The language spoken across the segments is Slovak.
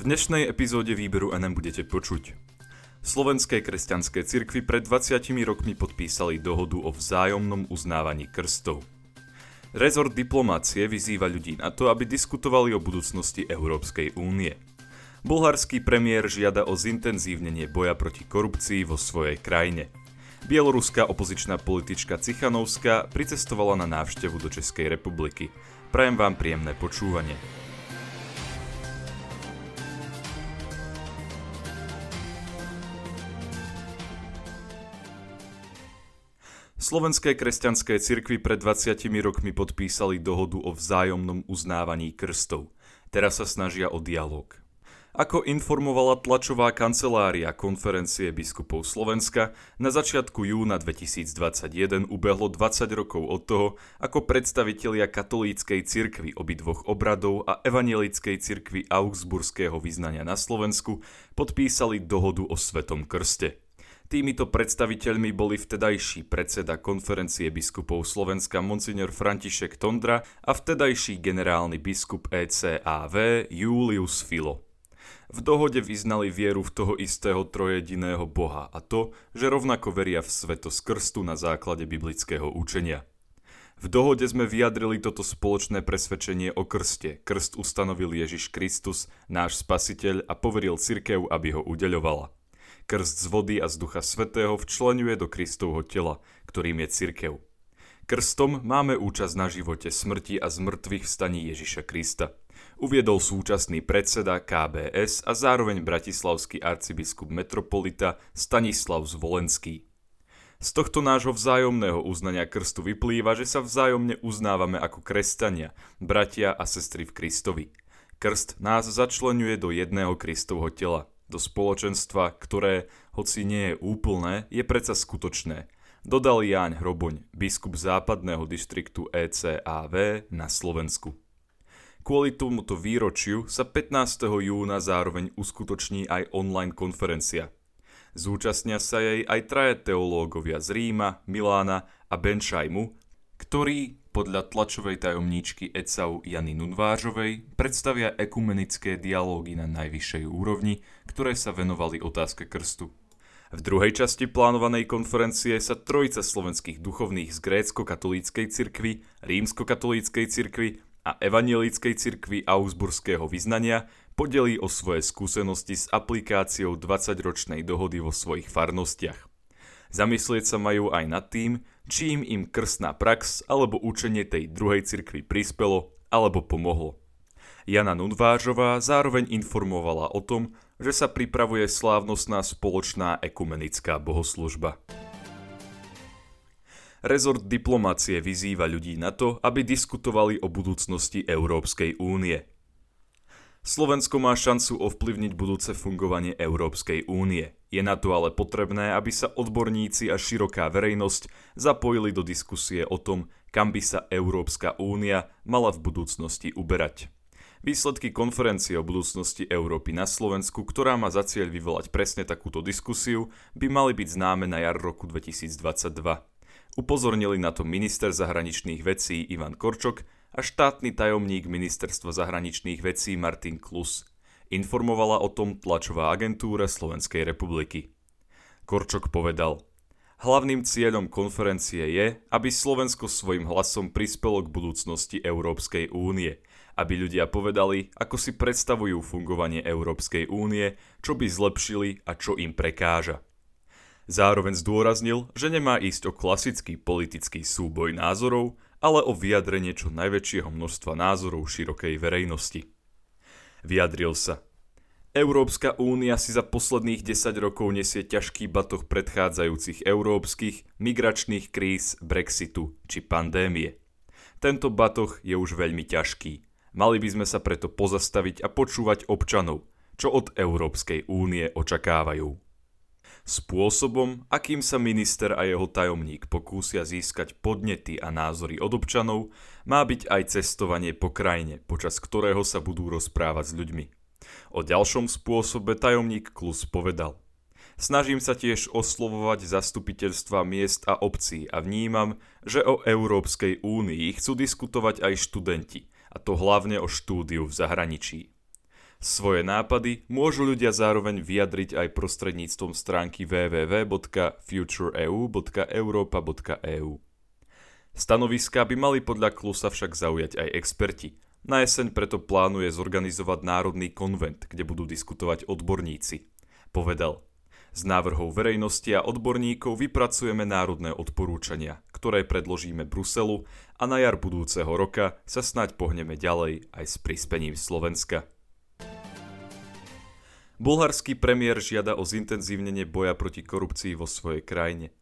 V dnešnej epizóde výberu NM budete počuť. Slovenské kresťanské cirkvy pred 20 rokmi podpísali dohodu o vzájomnom uznávaní krstov. Rezort diplomácie vyzýva ľudí na to, aby diskutovali o budúcnosti Európskej únie. Bulharský premiér žiada o zintenzívnenie boja proti korupcii vo svojej krajine. Bieloruská opozičná politička Cichanovská pricestovala na návštevu do Českej republiky. Prajem vám príjemné počúvanie. Slovenské kresťanské cirkvy pred 20 rokmi podpísali dohodu o vzájomnom uznávaní krstov. Teraz sa snažia o dialog. Ako informovala tlačová kancelária konferencie biskupov Slovenska, na začiatku júna 2021 ubehlo 20 rokov od toho, ako predstavitelia katolíckej cirkvy obidvoch obradov a evanielickej cirkvy augsburského vyznania na Slovensku podpísali dohodu o Svetom krste. Týmito predstaviteľmi boli vtedajší predseda konferencie biskupov Slovenska Monsignor František Tondra a vtedajší generálny biskup ECAV Julius Filo. V dohode vyznali vieru v toho istého trojediného Boha a to, že rovnako veria v svetosť krstu na základe biblického učenia. V dohode sme vyjadrili toto spoločné presvedčenie o krste. Krst ustanovil Ježiš Kristus, náš spasiteľ a poveril cirkev, aby ho udeľovala. Krst z vody a z Ducha Svetého včlenuje do Kristovho tela, ktorým je cirkev. Krstom máme účasť na živote smrti a zmrtvých vstaní Ježiša Krista. Uviedol súčasný predseda KBS a zároveň bratislavský arcibiskup metropolita Stanislav Zvolenský. Z tohto nášho vzájomného uznania krstu vyplýva, že sa vzájomne uznávame ako kresťania, bratia a sestry v Kristovi. Krst nás začlenuje do jedného Kristovho tela, do spoločenstva, ktoré, hoci nie je úplné, je predsa skutočné. Dodal Jáň Hroboň, biskup západného distriktu ECAV na Slovensku. Kvôli tomuto výročiu sa 15. júna zároveň uskutoční aj online konferencia. Zúčastnia sa jej aj traje teológovia z Ríma, Milána a Benšajmu, ktorí podľa tlačovej tajomníčky ECAU Jany Nunvážovej predstavia ekumenické dialógy na najvyššej úrovni, ktoré sa venovali otázke krstu. V druhej časti plánovanej konferencie sa trojica slovenských duchovných z grécko-katolíckej cirkvi, rímsko-katolíckej cirkvi a evanielickej cirkvi Augsburského vyznania podelí o svoje skúsenosti s aplikáciou 20-ročnej dohody vo svojich farnostiach. Zamyslieť sa majú aj nad tým, čím im krstná prax alebo učenie tej druhej cirkvi prispelo alebo pomohlo. Jana Nudvážová zároveň informovala o tom, že sa pripravuje slávnostná spoločná ekumenická bohoslužba. Rezort diplomácie vyzýva ľudí na to, aby diskutovali o budúcnosti Európskej únie. Slovensko má šancu ovplyvniť budúce fungovanie Európskej únie. Je na to ale potrebné, aby sa odborníci a široká verejnosť zapojili do diskusie o tom, kam by sa Európska únia mala v budúcnosti uberať. Výsledky konferencie o budúcnosti Európy na Slovensku, ktorá má za cieľ vyvolať presne takúto diskusiu, by mali byť známe na jar roku 2022. Upozornili na to minister zahraničných vecí Ivan Korčok a štátny tajomník ministerstva zahraničných vecí Martin Klus. Informovala o tom tlačová agentúra Slovenskej republiky. Korčok povedal, Hlavným cieľom konferencie je, aby Slovensko svojim hlasom prispelo k budúcnosti Európskej únie, aby ľudia povedali, ako si predstavujú fungovanie Európskej únie, čo by zlepšili a čo im prekáža. Zároveň zdôraznil, že nemá ísť o klasický politický súboj názorov, ale o vyjadrenie čo najväčšieho množstva názorov širokej verejnosti. Vyjadril sa. Európska únia si za posledných 10 rokov nesie ťažký batoh predchádzajúcich európskych migračných kríz, Brexitu či pandémie. Tento batoh je už veľmi ťažký. Mali by sme sa preto pozastaviť a počúvať občanov, čo od Európskej únie očakávajú. Spôsobom, akým sa minister a jeho tajomník pokúsia získať podnety a názory od občanov, má byť aj cestovanie po krajine, počas ktorého sa budú rozprávať s ľuďmi. O ďalšom spôsobe tajomník Klus povedal. Snažím sa tiež oslovovať zastupiteľstva miest a obcí a vnímam, že o Európskej únii chcú diskutovať aj študenti, a to hlavne o štúdiu v zahraničí. Svoje nápady môžu ľudia zároveň vyjadriť aj prostredníctvom stránky www.futureeu.europa.eu. Stanoviska by mali podľa Klusa však zaujať aj experti. Na jeseň preto plánuje zorganizovať národný konvent, kde budú diskutovať odborníci. Povedal, z návrhov verejnosti a odborníkov vypracujeme národné odporúčania, ktoré predložíme Bruselu a na jar budúceho roka sa snáď pohneme ďalej aj s prispením Slovenska. Bulharský premiér žiada o zintenzívnenie boja proti korupcii vo svojej krajine.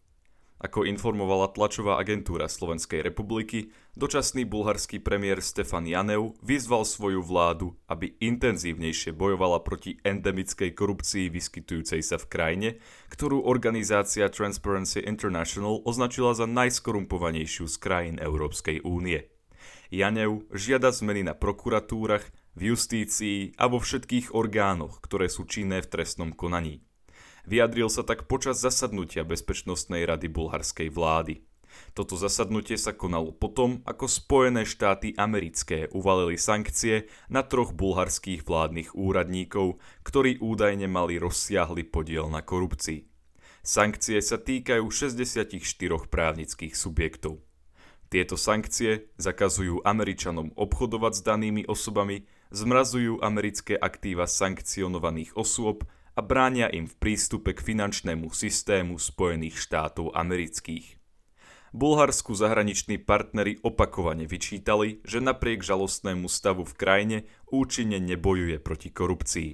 Ako informovala tlačová agentúra Slovenskej republiky, dočasný bulharský premiér Stefan Janeu vyzval svoju vládu, aby intenzívnejšie bojovala proti endemickej korupcii vyskytujúcej sa v krajine, ktorú organizácia Transparency International označila za najskorumpovanejšiu z krajín Európskej únie. Janev žiada zmeny na prokuratúrach, v justícii a vo všetkých orgánoch, ktoré sú činné v trestnom konaní. Vyjadril sa tak počas zasadnutia Bezpečnostnej rady bulharskej vlády. Toto zasadnutie sa konalo potom, ako Spojené štáty americké uvalili sankcie na troch bulharských vládnych úradníkov, ktorí údajne mali rozsiahly podiel na korupcii. Sankcie sa týkajú 64 právnických subjektov. Tieto sankcie zakazujú Američanom obchodovať s danými osobami, zmrazujú americké aktíva sankcionovaných osôb a bránia im v prístupe k finančnému systému Spojených štátov amerických. Bulharsku zahraniční partnery opakovane vyčítali, že napriek žalostnému stavu v krajine účinne nebojuje proti korupcii.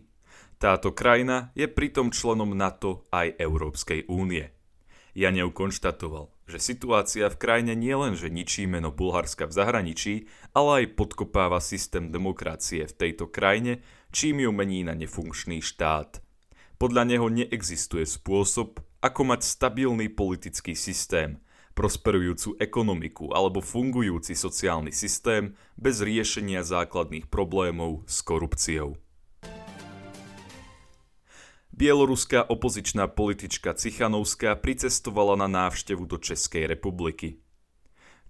Táto krajina je pritom členom NATO aj Európskej únie. Janev konštatoval, že situácia v krajine nielenže ničí meno Bulharska v zahraničí, ale aj podkopáva systém demokracie v tejto krajine, čím ju mení na nefunkčný štát. Podľa neho neexistuje spôsob, ako mať stabilný politický systém, prosperujúcu ekonomiku alebo fungujúci sociálny systém bez riešenia základných problémov s korupciou. Bieloruská opozičná politička Cichanovská pricestovala na návštevu do Českej republiky.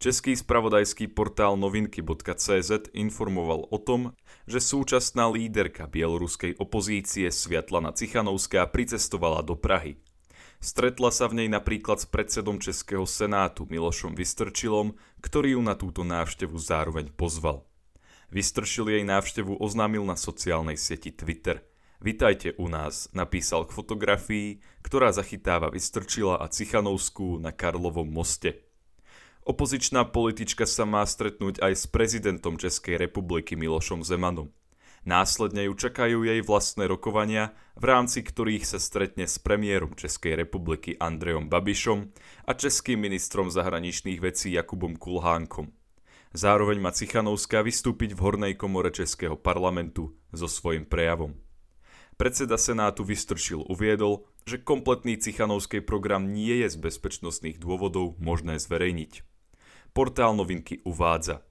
Český spravodajský portál novinky.cz informoval o tom, že súčasná líderka bieloruskej opozície Sviatlana Cichanovská pricestovala do Prahy. Stretla sa v nej napríklad s predsedom Českého senátu Milošom Vystrčilom, ktorý ju na túto návštevu zároveň pozval. Vystrčil jej návštevu oznámil na sociálnej sieti Twitter – Vitajte u nás, napísal k fotografii, ktorá zachytáva Vystrčila a Cichanovskú na Karlovom moste. Opozičná politička sa má stretnúť aj s prezidentom Českej republiky Milošom Zemanom. Následne ju čakajú jej vlastné rokovania, v rámci ktorých sa stretne s premiérom Českej republiky Andrejom Babišom a českým ministrom zahraničných vecí Jakubom Kulhánkom. Zároveň má Cichanovská vystúpiť v hornej komore Českého parlamentu so svojím prejavom. Predseda Senátu Vystrčil uviedol, že kompletný Cichanovský program nie je z bezpečnostných dôvodov možné zverejniť. Portál novinky uvádza.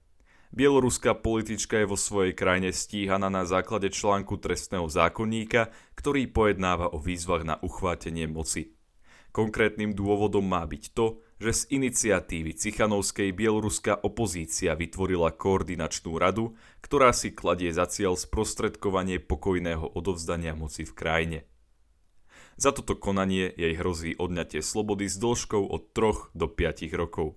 Bieloruská politička je vo svojej krajine stíhaná na základe článku trestného zákonníka, ktorý pojednáva o výzvach na uchvátenie moci. Konkrétnym dôvodom má byť to, že z iniciatívy Cichanovskej bieloruská opozícia vytvorila koordinačnú radu, ktorá si kladie za cieľ sprostredkovanie pokojného odovzdania moci v krajine. Za toto konanie jej hrozí odňatie slobody s dĺžkou od 3 do 5 rokov.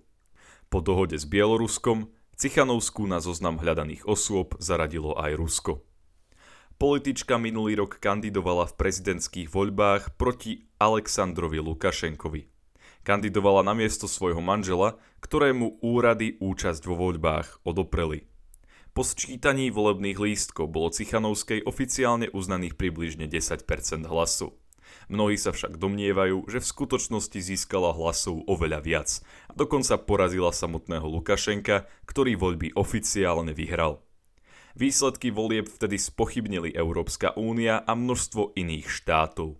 Po dohode s Bieloruskom Cichanovskú na zoznam hľadaných osôb zaradilo aj Rusko. Politička minulý rok kandidovala v prezidentských voľbách proti Aleksandrovi Lukašenkovi. Kandidovala na miesto svojho manžela, ktorému úrady účasť vo voľbách odopreli. Po sčítaní volebných lístkov bolo Cichanovskej oficiálne uznaných približne 10% hlasu. Mnohí sa však domnievajú, že v skutočnosti získala hlasov oveľa viac a dokonca porazila samotného Lukašenka, ktorý voľby oficiálne vyhral. Výsledky volieb vtedy spochybnili Európska únia a množstvo iných štátov.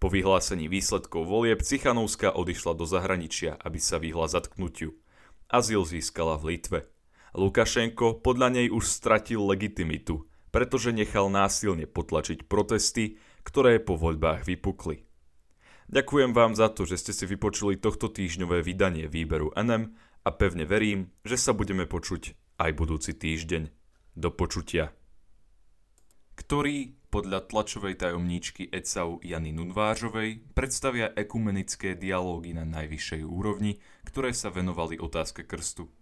Po vyhlásení výsledkov volieb Cichanovská odišla do zahraničia, aby sa vyhla zatknutiu. Azyl získala v Litve. Lukašenko podľa nej už stratil legitimitu, pretože nechal násilne potlačiť protesty, ktoré po voľbách vypukli. Ďakujem vám za to, že ste si vypočuli tohto týždňové vydanie výberu NM a pevne verím, že sa budeme počuť aj budúci týždeň. Do počutia. Ktorý podľa tlačovej tajomníčky ECAU Jany Nunvážovej predstavia ekumenické dialógy na najvyššej úrovni, ktoré sa venovali otázke krstu.